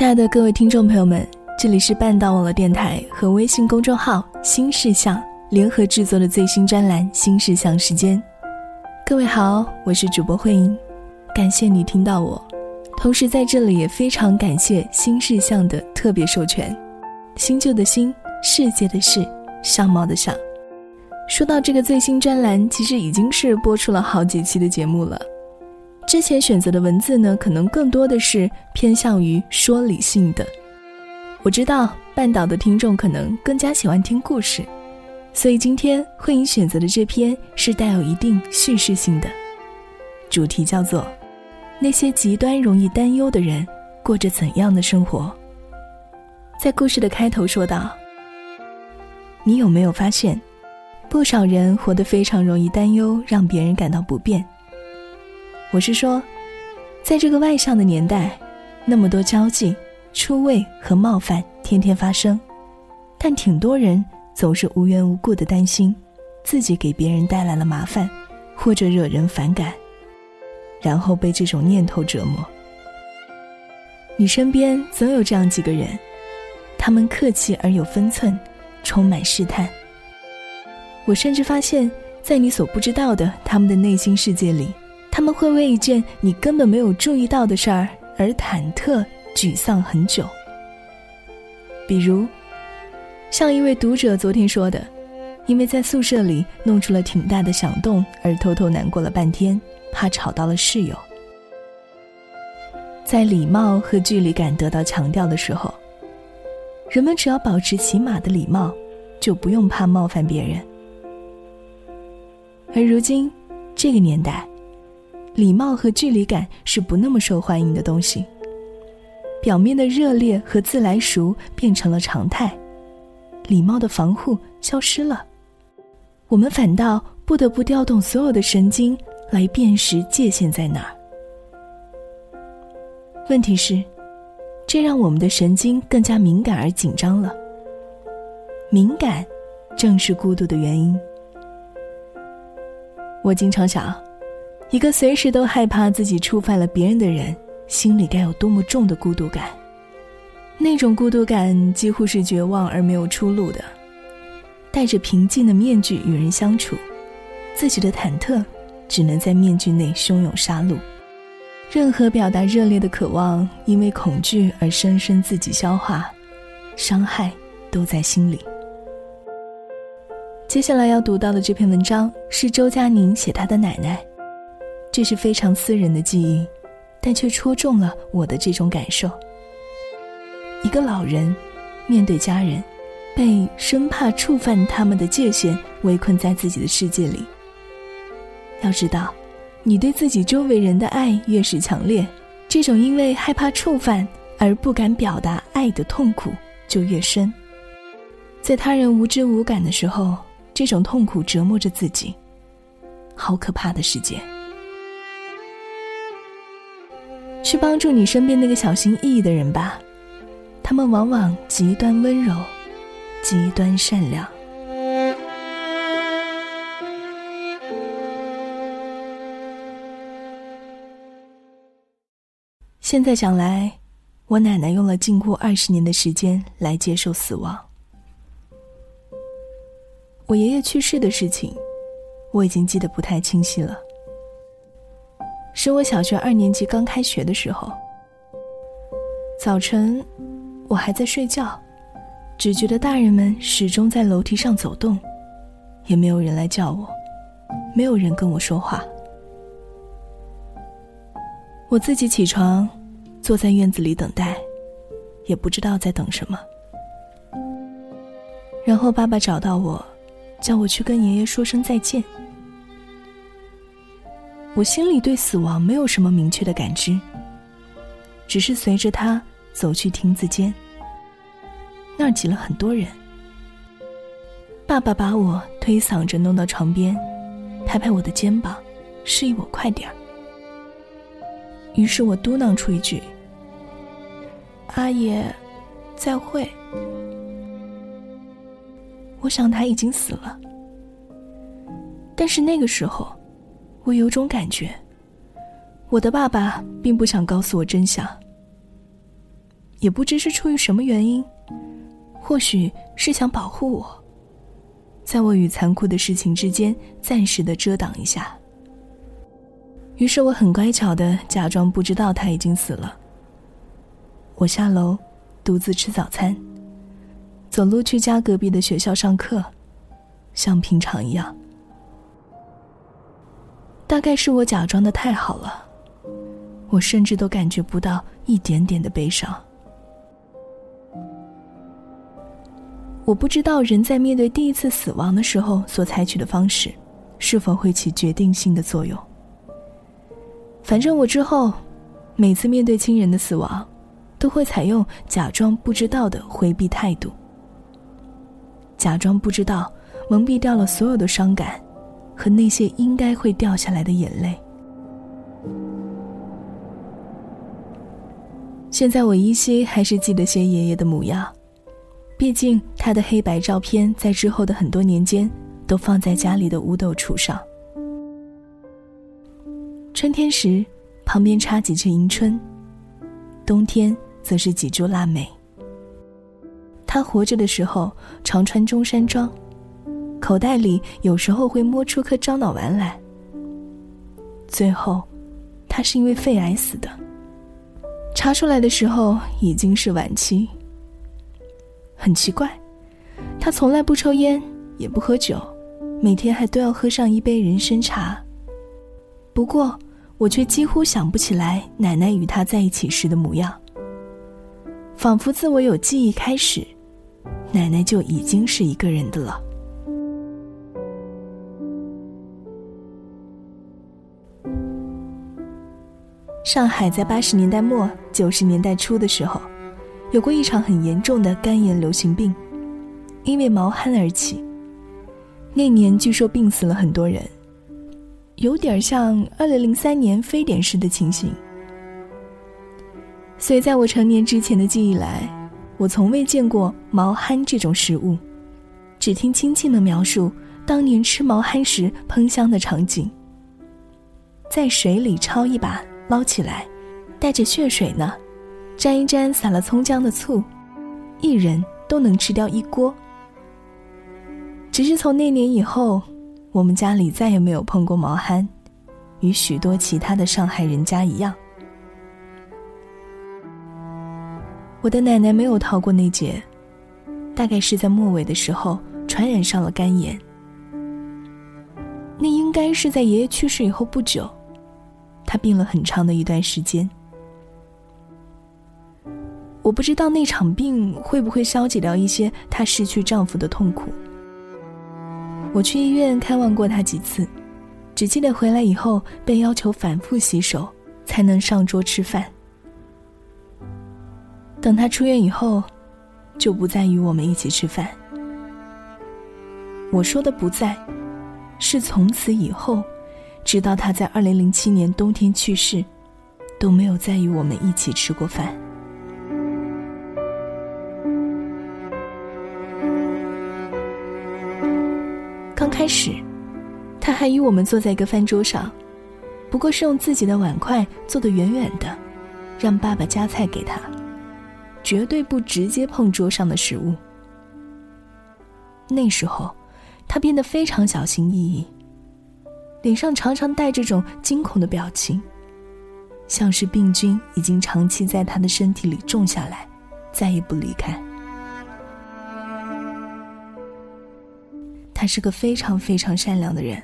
亲爱的各位听众朋友们，这里是半岛网络电台和微信公众号“新事项”联合制作的最新专栏《新事项时间》。各位好，我是主播慧英，感谢你听到我。同时在这里也非常感谢新事项的特别授权，新旧的新，世界的世，相貌的相。说到这个最新专栏，其实已经是播出了好几期的节目了。之前选择的文字呢，可能更多的是偏向于说理性的。我知道半岛的听众可能更加喜欢听故事，所以今天慧颖选择的这篇是带有一定叙事性的，主题叫做“那些极端容易担忧的人过着怎样的生活”。在故事的开头说道：“你有没有发现？”不少人活得非常容易担忧，让别人感到不便。我是说，在这个外向的年代，那么多交际、出位和冒犯天天发生，但挺多人总是无缘无故的担心，自己给别人带来了麻烦，或者惹人反感，然后被这种念头折磨。你身边总有这样几个人，他们客气而有分寸，充满试探。我甚至发现，在你所不知道的他们的内心世界里，他们会为一件你根本没有注意到的事儿而忐忑、沮丧很久。比如，像一位读者昨天说的，因为在宿舍里弄出了挺大的响动而偷偷难过了半天，怕吵到了室友。在礼貌和距离感得到强调的时候，人们只要保持起码的礼貌，就不用怕冒犯别人。而如今，这个年代，礼貌和距离感是不那么受欢迎的东西。表面的热烈和自来熟变成了常态，礼貌的防护消失了，我们反倒不得不调动所有的神经来辨识界限在哪儿。问题是，这让我们的神经更加敏感而紧张了。敏感，正是孤独的原因。我经常想，一个随时都害怕自己触犯了别人的人，心里该有多么重的孤独感。那种孤独感几乎是绝望而没有出路的，戴着平静的面具与人相处，自己的忐忑只能在面具内汹涌杀戮。任何表达热烈的渴望，因为恐惧而深深自己消化，伤害都在心里。接下来要读到的这篇文章是周佳宁写他的奶奶，这是非常私人的记忆，但却戳中了我的这种感受。一个老人面对家人，被生怕触犯他们的界限围困在自己的世界里。要知道，你对自己周围人的爱越是强烈，这种因为害怕触犯而不敢表达爱的痛苦就越深。在他人无知无感的时候。这种痛苦折磨着自己，好可怕的世界。去帮助你身边那个小心翼翼的人吧，他们往往极端温柔，极端善良。现在想来，我奶奶用了近乎二十年的时间来接受死亡。我爷爷去世的事情，我已经记得不太清晰了。是我小学二年级刚开学的时候，早晨，我还在睡觉，只觉得大人们始终在楼梯上走动，也没有人来叫我，没有人跟我说话。我自己起床，坐在院子里等待，也不知道在等什么。然后爸爸找到我。叫我去跟爷爷说声再见。我心里对死亡没有什么明确的感知，只是随着他走去亭子间，那儿挤了很多人。爸爸把我推搡着弄到床边，拍拍我的肩膀，示意我快点儿。于是我嘟囔出一句：“阿爷，再会。”我想他已经死了，但是那个时候，我有种感觉，我的爸爸并不想告诉我真相。也不知是出于什么原因，或许是想保护我，在我与残酷的事情之间暂时的遮挡一下。于是我很乖巧的假装不知道他已经死了。我下楼，独自吃早餐，走路去家隔壁的学校上课，像平常一样。大概是我假装的太好了，我甚至都感觉不到一点点的悲伤。我不知道人在面对第一次死亡的时候所采取的方式，是否会起决定性的作用。反正我之后，每次面对亲人的死亡，都会采用假装不知道的回避态度，假装不知道，蒙蔽掉了所有的伤感，和那些应该会掉下来的眼泪。现在我依稀还是记得些爷爷的模样，毕竟他的黑白照片在之后的很多年间，都放在家里的五斗橱上。春天时，旁边插几枝迎春；冬天则是几株腊梅。他活着的时候常穿中山装，口袋里有时候会摸出颗樟脑丸来。最后，他是因为肺癌死的，查出来的时候已经是晚期。很奇怪，他从来不抽烟，也不喝酒，每天还都要喝上一杯人参茶。不过。我却几乎想不起来奶奶与他在一起时的模样。仿佛自我有记忆开始，奶奶就已经是一个人的了。上海在八十年代末九十年代初的时候，有过一场很严重的肝炎流行病，因为毛蚶而起。那年据说病死了很多人。有点像二零零三年非典时的情形，所以在我成年之前的记忆来，我从未见过毛蚶这种食物，只听亲戚们描述当年吃毛蚶时喷香的场景。在水里焯一把，捞起来，带着血水呢，沾一沾撒了葱姜的醋，一人都能吃掉一锅。只是从那年以后。我们家里再也没有碰过毛蚶，与许多其他的上海人家一样。我的奶奶没有逃过那劫，大概是在末尾的时候传染上了肝炎。那应该是在爷爷去世以后不久，她病了很长的一段时间。我不知道那场病会不会消解掉一些她失去丈夫的痛苦。我去医院看望过他几次，只记得回来以后被要求反复洗手才能上桌吃饭。等他出院以后，就不再与我们一起吃饭。我说的不在，是从此以后，直到他在二零零七年冬天去世，都没有再与我们一起吃过饭。刚开始，他还与我们坐在一个饭桌上，不过是用自己的碗筷坐得远远的，让爸爸夹菜给他，绝对不直接碰桌上的食物。那时候，他变得非常小心翼翼，脸上常常带着种惊恐的表情，像是病菌已经长期在他的身体里种下来，再也不离开。他是个非常非常善良的人，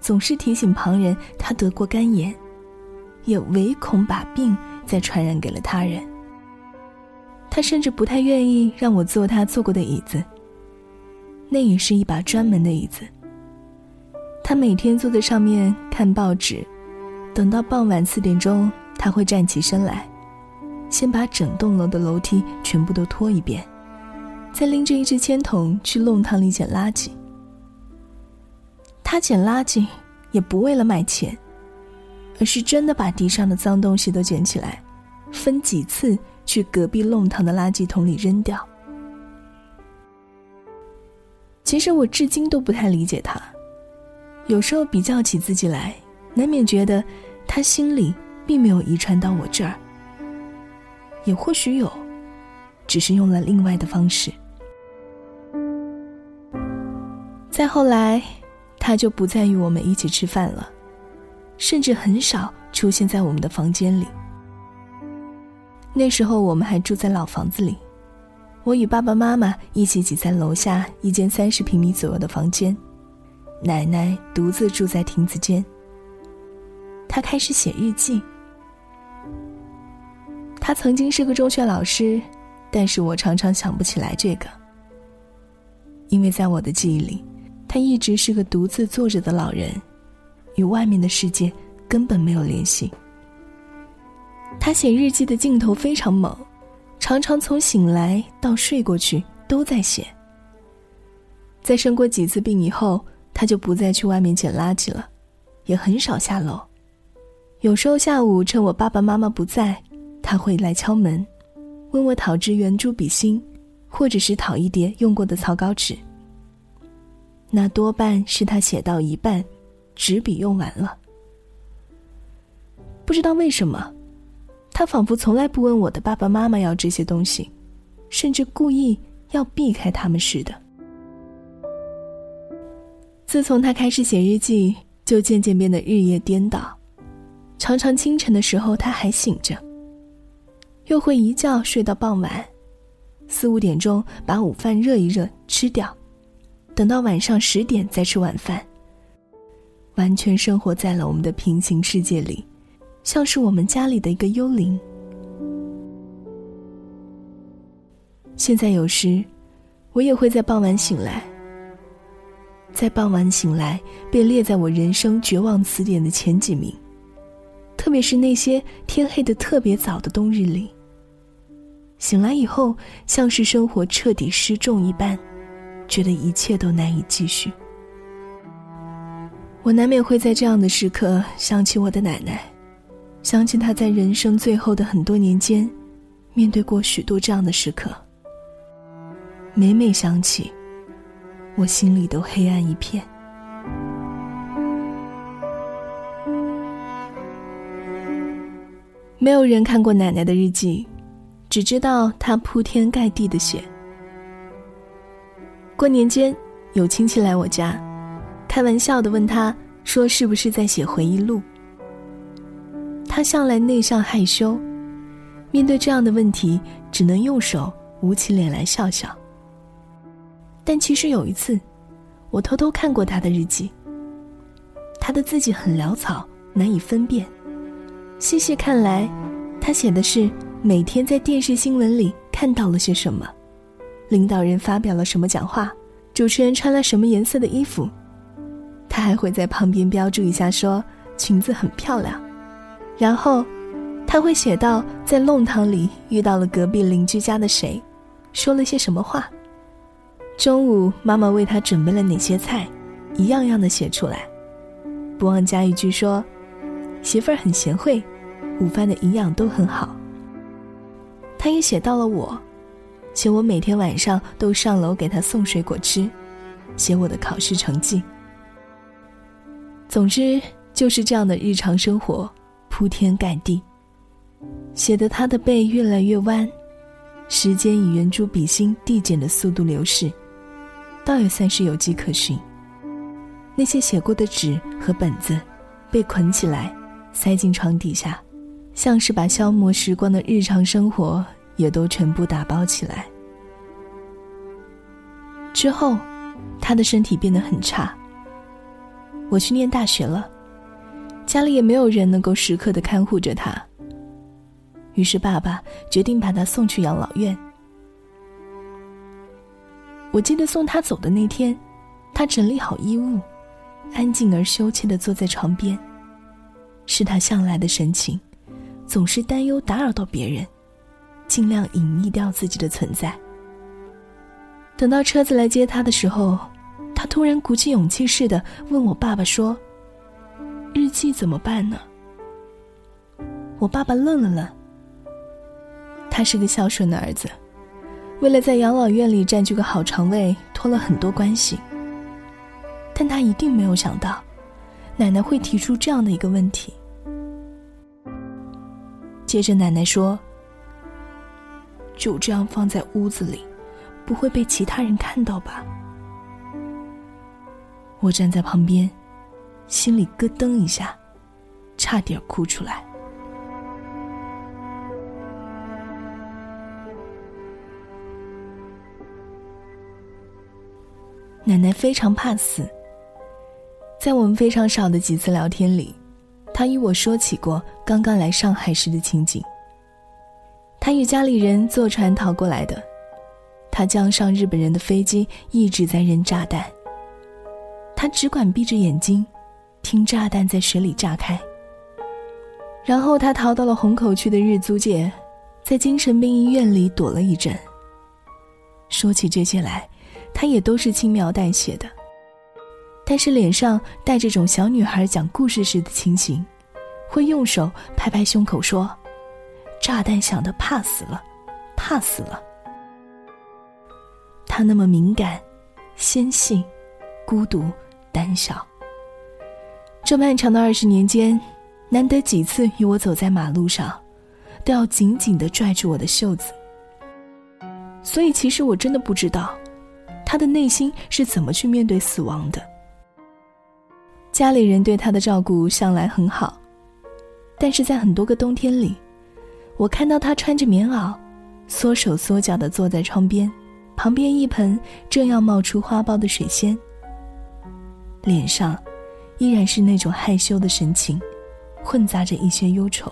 总是提醒旁人他得过肝炎，也唯恐把病再传染给了他人。他甚至不太愿意让我坐他坐过的椅子，那也是一把专门的椅子。他每天坐在上面看报纸，等到傍晚四点钟，他会站起身来，先把整栋楼的楼梯全部都拖一遍，再拎着一只铅筒去弄堂里捡垃圾。他捡垃圾也不为了卖钱，而是真的把地上的脏东西都捡起来，分几次去隔壁弄堂的垃圾桶里扔掉。其实我至今都不太理解他，有时候比较起自己来，难免觉得他心里并没有遗传到我这儿。也或许有，只是用了另外的方式。再后来，他就不再与我们一起吃饭了，甚至很少出现在我们的房间里。那时候我们还住在老房子里，我与爸爸妈妈一起挤在楼下一间三十平米左右的房间，奶奶独自住在亭子间。他开始写日记。他曾经是个中学老师，但是我常常想不起来这个，因为在我的记忆里。他一直是个独自坐着的老人，与外面的世界根本没有联系。他写日记的劲头非常猛，常常从醒来到睡过去都在写。在生过几次病以后，他就不再去外面捡垃圾了，也很少下楼。有时候下午趁我爸爸妈妈不在，他会来敲门，问我讨支圆珠笔芯，或者是讨一叠用过的草稿纸。那多半是他写到一半，纸笔用完了。不知道为什么，他仿佛从来不问我的爸爸妈妈要这些东西，甚至故意要避开他们似的。自从他开始写日记，就渐渐变得日夜颠倒，常常清晨的时候他还醒着，又会一觉睡到傍晚，四五点钟把午饭热一热吃掉。等到晚上十点再吃晚饭。完全生活在了我们的平行世界里，像是我们家里的一个幽灵。现在有时，我也会在傍晚醒来。在傍晚醒来，便列在我人生绝望词典的前几名。特别是那些天黑的特别早的冬日里，醒来以后，像是生活彻底失重一般。觉得一切都难以继续，我难免会在这样的时刻想起我的奶奶，想起她在人生最后的很多年间，面对过许多这样的时刻。每每想起，我心里都黑暗一片。没有人看过奶奶的日记，只知道她铺天盖地的写。过年间，有亲戚来我家，开玩笑的问他说：“是不是在写回忆录？”他向来内向害羞，面对这样的问题，只能用手捂起脸来笑笑。但其实有一次，我偷偷看过他的日记。他的字迹很潦草，难以分辨。细细看来，他写的是每天在电视新闻里看到了些什么。领导人发表了什么讲话？主持人穿了什么颜色的衣服？他还会在旁边标注一下，说裙子很漂亮。然后，他会写到在弄堂里遇到了隔壁邻居家的谁，说了些什么话。中午妈妈为他准备了哪些菜，一样样的写出来，不忘加一句说：“媳妇儿很贤惠，午饭的营养都很好。”他也写到了我。写我每天晚上都上楼给他送水果吃，写我的考试成绩。总之就是这样的日常生活，铺天盖地，写的他的背越来越弯。时间以圆珠笔芯递减的速度流逝，倒也算是有迹可循。那些写过的纸和本子，被捆起来，塞进床底下，像是把消磨时光的日常生活。也都全部打包起来。之后，他的身体变得很差。我去念大学了，家里也没有人能够时刻的看护着他。于是，爸爸决定把他送去养老院。我记得送他走的那天，他整理好衣物，安静而羞怯的坐在床边，是他向来的神情，总是担忧打扰到别人。尽量隐匿掉自己的存在。等到车子来接他的时候，他突然鼓起勇气似的问我爸爸说：“日记怎么办呢？”我爸爸愣了愣。他是个孝顺的儿子，为了在养老院里占据个好床位，托了很多关系。但他一定没有想到，奶奶会提出这样的一个问题。接着奶奶说。就这样放在屋子里，不会被其他人看到吧？我站在旁边，心里咯噔一下，差点哭出来。奶奶非常怕死，在我们非常少的几次聊天里，她与我说起过刚刚来上海时的情景。她与家里人坐船逃过来的，她江上日本人的飞机一直在扔炸弹，她只管闭着眼睛，听炸弹在水里炸开。然后她逃到了虹口区的日租界，在精神病医院里躲了一阵。说起这些来。他也都是轻描淡写的，但是脸上带这种小女孩讲故事时的情形，会用手拍拍胸口说：“炸弹响的怕死了，怕死了。”他那么敏感、纤细、孤独、胆小。这漫长的二十年间，难得几次与我走在马路上，都要紧紧的拽住我的袖子。所以，其实我真的不知道。他的内心是怎么去面对死亡的？家里人对他的照顾向来很好，但是在很多个冬天里，我看到他穿着棉袄，缩手缩脚的坐在窗边，旁边一盆正要冒出花苞的水仙，脸上依然是那种害羞的神情，混杂着一些忧愁。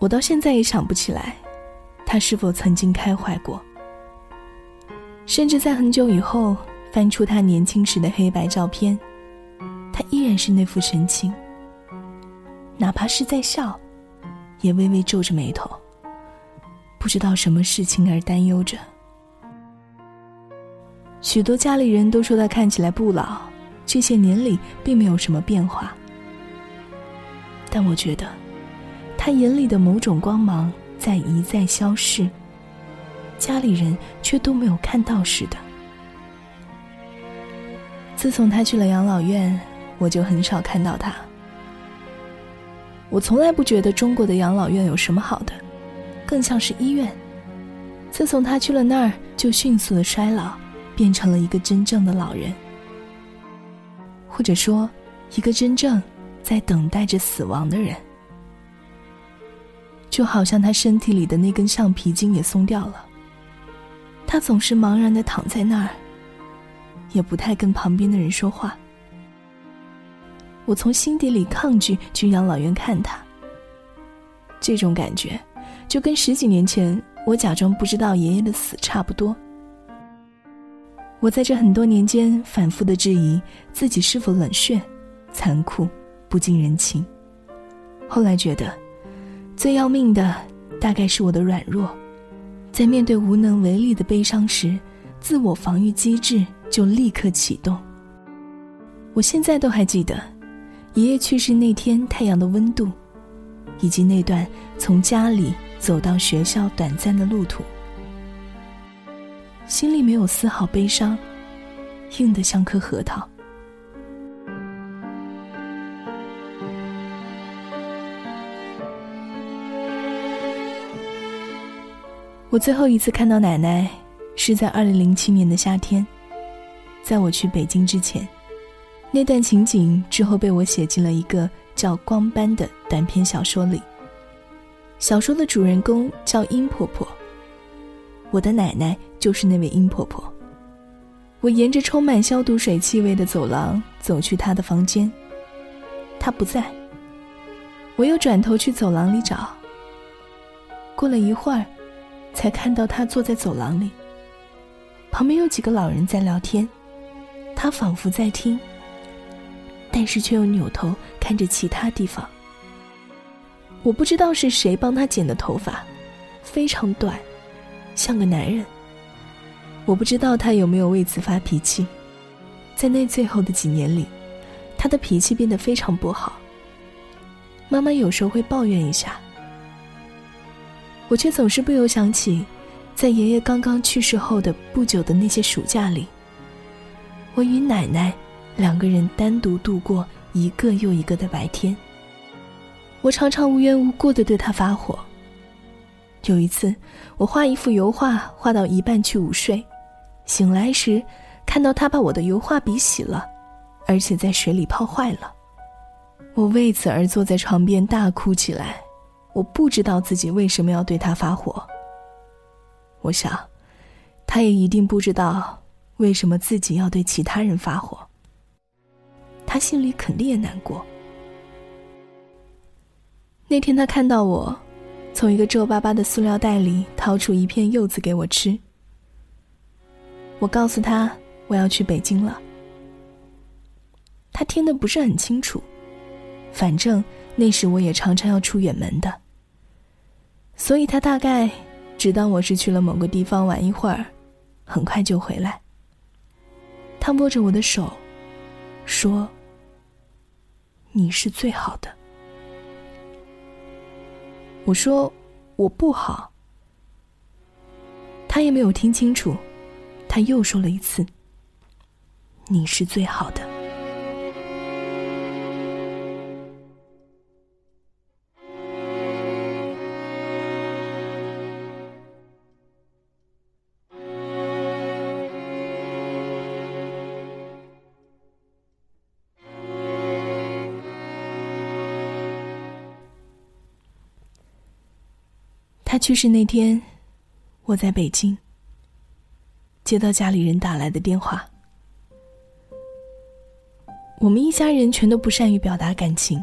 我到现在也想不起来，他是否曾经开怀过。甚至在很久以后翻出他年轻时的黑白照片，他依然是那副神情。哪怕是在笑，也微微皱着眉头，不知道什么事情而担忧着。许多家里人都说他看起来不老，这些年里并没有什么变化。但我觉得，他眼里的某种光芒在一再消逝。家里人却都没有看到似的。自从他去了养老院，我就很少看到他。我从来不觉得中国的养老院有什么好的，更像是医院。自从他去了那儿，就迅速的衰老，变成了一个真正的老人，或者说，一个真正在等待着死亡的人。就好像他身体里的那根橡皮筋也松掉了。他总是茫然的躺在那儿，也不太跟旁边的人说话。我从心底里抗拒去养老院看他。这种感觉，就跟十几年前我假装不知道爷爷的死差不多。我在这很多年间反复的质疑自己是否冷血、残酷、不近人情。后来觉得，最要命的大概是我的软弱。在面对无能为力的悲伤时，自我防御机制就立刻启动。我现在都还记得，爷爷去世那天太阳的温度，以及那段从家里走到学校短暂的路途，心里没有丝毫悲伤，硬得像颗核桃。我最后一次看到奶奶，是在二零零七年的夏天，在我去北京之前，那段情景之后被我写进了一个叫《光斑》的短篇小说里。小说的主人公叫殷婆婆，我的奶奶就是那位殷婆婆。我沿着充满消毒水气味的走廊走去她的房间，她不在。我又转头去走廊里找。过了一会儿。才看到他坐在走廊里，旁边有几个老人在聊天，他仿佛在听，但是却又扭头看着其他地方。我不知道是谁帮他剪的头发，非常短，像个男人。我不知道他有没有为此发脾气，在那最后的几年里，他的脾气变得非常不好。妈妈有时候会抱怨一下。我却总是不由想起，在爷爷刚刚去世后的不久的那些暑假里，我与奶奶两个人单独度过一个又一个的白天。我常常无缘无故的对他发火，有一次，我画一幅油画，画到一半去午睡，醒来时，看到他把我的油画笔洗了，而且在水里泡坏了。我为此而坐在床边大哭起来。我不知道自己为什么要对他发火。我想，他也一定不知道为什么自己要对其他人发火。他心里肯定也难过。那天他看到我。从一个皱巴巴的塑料袋里掏出一片柚子给我吃。我告诉他我要去北京了。他听得不是很清楚，反正那时我也常常要出远门的，所以他大概只当我是去了某个地方玩一会儿，很快就回来。他握着我的手，说：“你是最好的。”我说我不好，他也没有听清楚，他又说了一次：“你是最好的。”他去世那天，我在北京。接到家里人打来的电话，我们一家人全都不善于表达感情，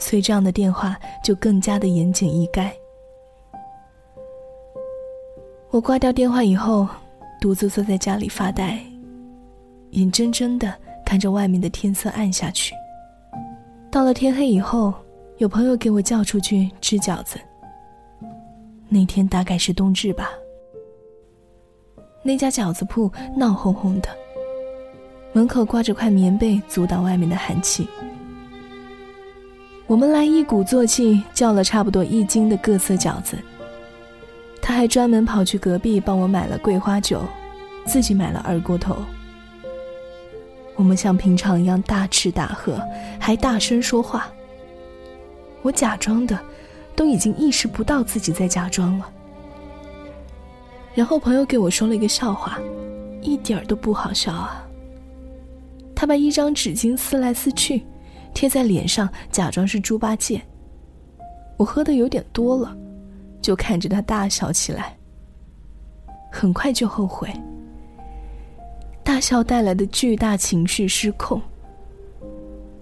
所以这样的电话就更加的言简意赅。我挂掉电话以后，独自坐在家里发呆，眼睁睁的看着外面的天色暗下去。到了天黑以后，有朋友给我叫出去吃饺子。那天大概是冬至吧。那家饺子铺闹哄哄的，门口挂着块棉被阻挡外面的寒气。我们来一鼓作气叫了差不多一斤的各色饺子。他还专门跑去隔壁帮我买了桂花酒，自己买了二锅头。我们像平常一样大吃大喝，还大声说话。我假装的。都已经意识不到自己在假装了。然后朋友给我说了一个笑话，一点儿都不好笑啊。他把一张纸巾撕来撕去，贴在脸上，假装是猪八戒。我喝的有点多了，就看着他大笑起来。很快就后悔，大笑带来的巨大情绪失控，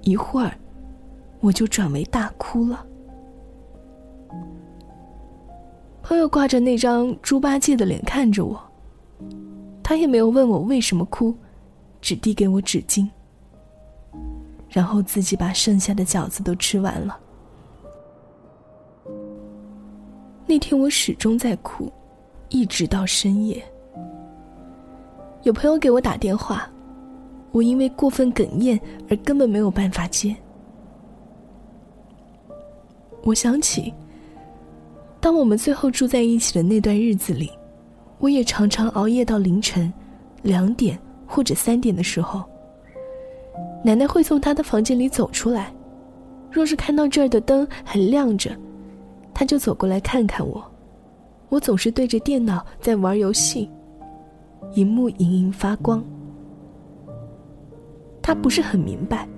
一会儿我就转为大哭了。朋友挂着那张猪八戒的脸看着我，他也没有问我为什么哭，只递给我纸巾，然后自己把剩下的饺子都吃完了。那天我始终在哭，一直到深夜。有朋友给我打电话，我因为过分哽咽而根本没有办法接。我想起。当我们最后住在一起的那段日子里，我也常常熬夜到凌晨两点或者三点的时候。奶奶会从她的房间里走出来，若是看到这儿的灯还亮着，她就走过来看看我。我总是对着电脑在玩游戏，荧幕隐隐发光。她不是很明白，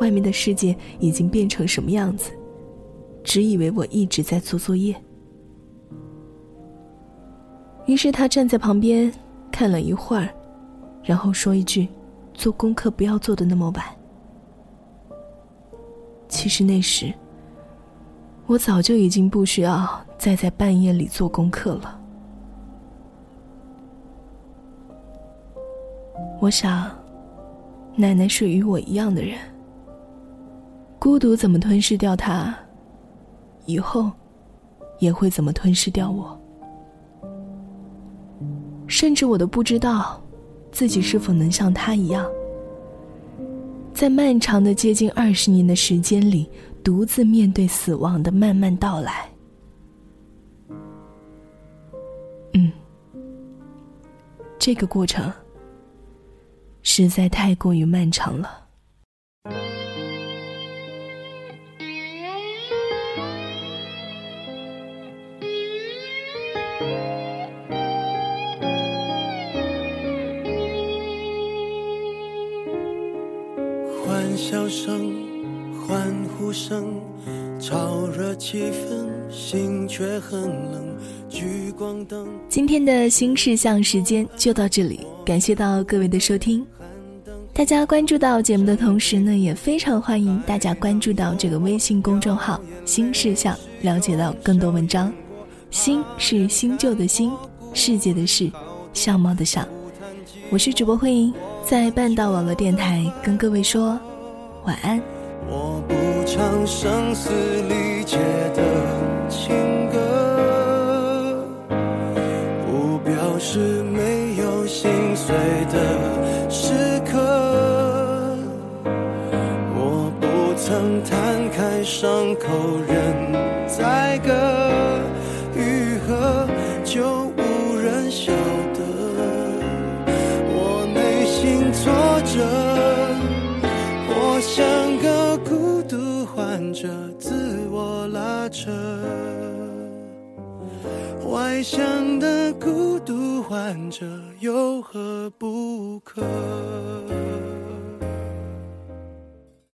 外面的世界已经变成什么样子，只以为我一直在做作业。于是他站在旁边看了一会儿，然后说一句：“做功课不要做的那么晚。”其实那时，我早就已经不需要再在半夜里做功课了。我想，奶奶是与我一样的人。孤独怎么吞噬掉她，以后也会怎么吞噬掉我。甚至我都不知道，自己是否能像他一样，在漫长的接近二十年的时间里，独自面对死亡的慢慢到来。嗯，这个过程实在太过于漫长了。气氛，心却很冷。聚光灯。今天的新事项时间就到这里，感谢到各位的收听。大家关注到节目的同时呢，也非常欢迎大家关注到这个微信公众号“新事项”，了解到更多文章。新是新旧的“新”，世界的“世”，相貌的“相”。我是主播慧英，在半岛网络电台跟各位说晚安。我不唱声嘶力竭的情歌，不表示没有心碎的时刻。我不曾摊开伤口，任宰割怀想的孤独患者，有何不可？